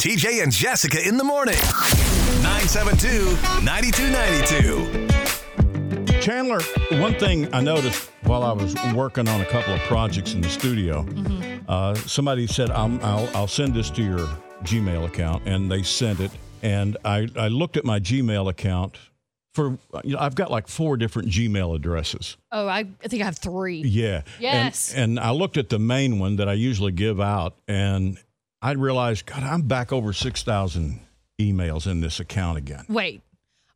TJ and Jessica in the morning. 972 9292. Chandler, one thing I noticed while I was working on a couple of projects in the studio, uh, somebody said, i I'll, I'll send this to your Gmail account, and they sent it. And I, I looked at my Gmail account for, you know, I've got like four different Gmail addresses. Oh, I, I think I have three. Yeah. Yes. And, and I looked at the main one that I usually give out, and I realized, God, I'm back over 6,000 emails in this account again. Wait,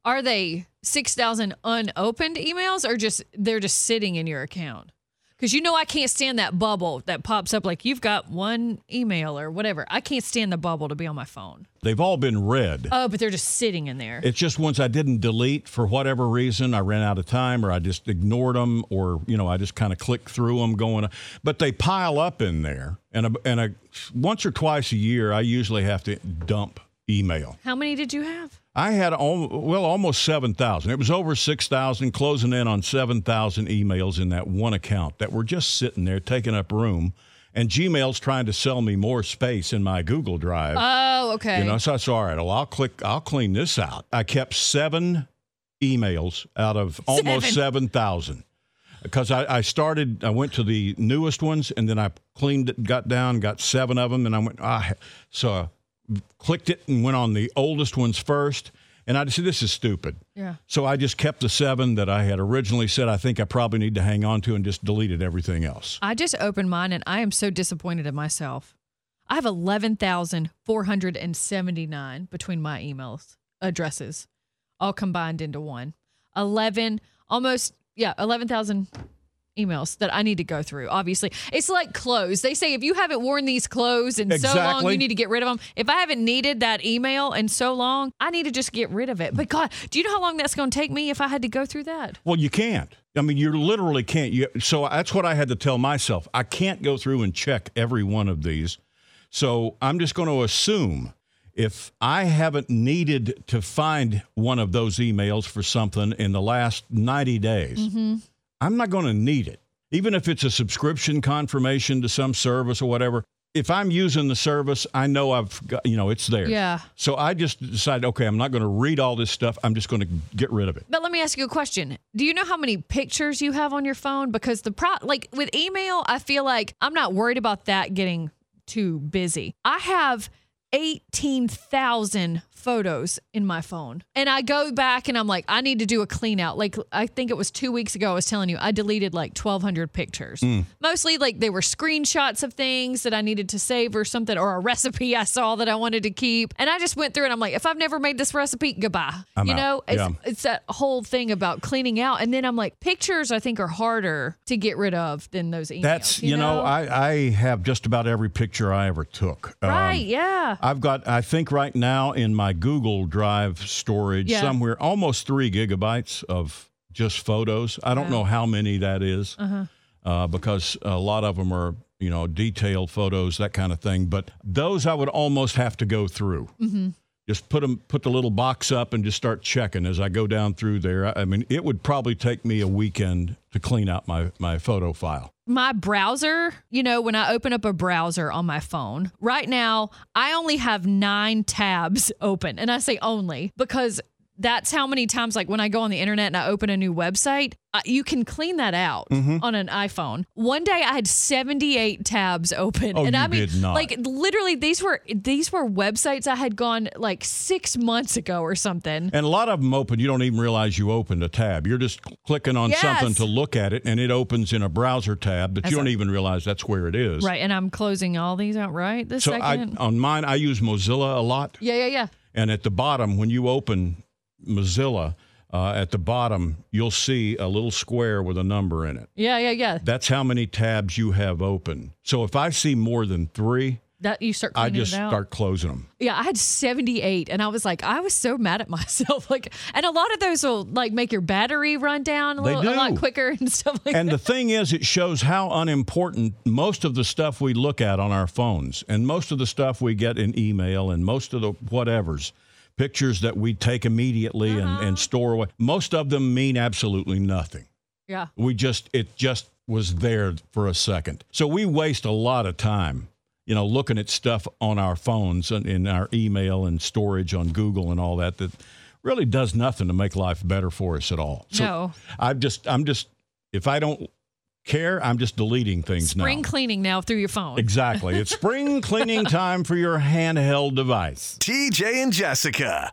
are they 6,000 unopened emails or just they're just sitting in your account? Because you know, I can't stand that bubble that pops up like you've got one email or whatever. I can't stand the bubble to be on my phone. They've all been read. Oh, but they're just sitting in there. It's just ones I didn't delete for whatever reason. I ran out of time, or I just ignored them, or you know, I just kind of clicked through them, going. But they pile up in there, and a, and a, once or twice a year, I usually have to dump email. How many did you have? I had al- well almost seven thousand. It was over six thousand, closing in on seven thousand emails in that one account that were just sitting there taking up room. And Gmail's trying to sell me more space in my Google Drive. Oh, okay. You know, so I said, all right, well, I'll click, I'll clean this out. I kept seven emails out of almost Seven. 7,000 because I, I started, I went to the newest ones and then I cleaned it, got down, got seven of them, and I went, ah, so clicked it and went on the oldest ones first. And I just said, this is stupid. yeah. So I just kept the seven that I had originally said I think I probably need to hang on to and just deleted everything else. I just opened mine and I am so disappointed in myself. I have 11,479 between my emails addresses, all combined into one. 11, almost, yeah, 11,000 emails that I need to go through. Obviously, it's like clothes. They say if you haven't worn these clothes in so long, you need to get rid of them. If I haven't needed that email in so long, I need to just get rid of it. But God, do you know how long that's going to take me if I had to go through that? Well, you can't. I mean, you literally can't. You, so that's what I had to tell myself. I can't go through and check every one of these. So I'm just going to assume if I haven't needed to find one of those emails for something in the last 90 days, mm-hmm. I'm not going to need it. Even if it's a subscription confirmation to some service or whatever. If I'm using the service, I know I've got, you know, it's there. Yeah. So I just decided, okay, I'm not going to read all this stuff. I'm just going to get rid of it. But let me ask you a question. Do you know how many pictures you have on your phone? Because the pro like with email, I feel like I'm not worried about that getting too busy. I have 18,000 photos in my phone. And I go back and I'm like, I need to do a clean out. Like, I think it was two weeks ago, I was telling you, I deleted like 1,200 pictures. Mostly like they were screenshots of things that I needed to save or something, or a recipe I saw that I wanted to keep. And I just went through and I'm like, if I've never made this recipe, goodbye. I'm you out. know, it's, Yeah. it's that whole thing about cleaning out. And then I'm like, pictures I think are harder to get rid of than those emails. That's you, know, I I have just about every picture I ever took. Um, Right, yeah. I've got I think right now in my Google Drive storage Yeah. somewhere almost three gigabytes of just photos. I don't know how many that is, Uh-huh. uh, because a lot of them are you know detailed photos that kind of thing. But those I would almost have to go through. Mm-hmm. Just put them, put the little box up, and just start checking as I go down through there. I I mean, it would probably take me a weekend to clean out my my photo file. My browser, you know, when I open up a browser on my phone, right now, I only have nine tabs open. And I say only because that's how many times, like when I go on the internet and I open a new website, you can clean that out Mm-hmm. on an iPhone. One day I had 78 tabs open. Oh, and you I mean, did not. like literally these were, these were websites I had gone like six months ago or something. And a lot of them open, you don't even realize you opened a tab. You're just clicking on Yes. something to look at it, and it opens in a browser tab that That's you don't a- even realize that's where it is. Right. And I'm closing all these out right this So I, second. on mine, I use Mozilla a lot, yeah, yeah, yeah. and at the bottom, when you open Mozilla, uh, at the bottom, you'll see a little square with a number in it. Yeah, yeah, yeah. That's how many tabs you have open. So if I see more than three, That you start I just start closing them. Yeah, I had 78 and I was like, I was so mad at myself. Like, and a lot of those will like make your battery run down a, They little, a lot quicker and stuff like And that. And the thing is, it shows how unimportant most of the stuff we look at on our phones and most of the stuff we get in email and most of the whatevers, pictures that we take immediately and, Uh-huh. and store away, most of them mean absolutely nothing. Yeah. We just, it just was there for a second. So we waste a lot of time you know, looking at stuff on our phones and in our email and storage on Google and all that that really does nothing to make life better for us at all. So No. I'm just, I'm just, if I don't care, I'm just deleting things Spring now. Spring cleaning now through your phone. Exactly. It's spring cleaning time for your handheld device. TJ and Jessica.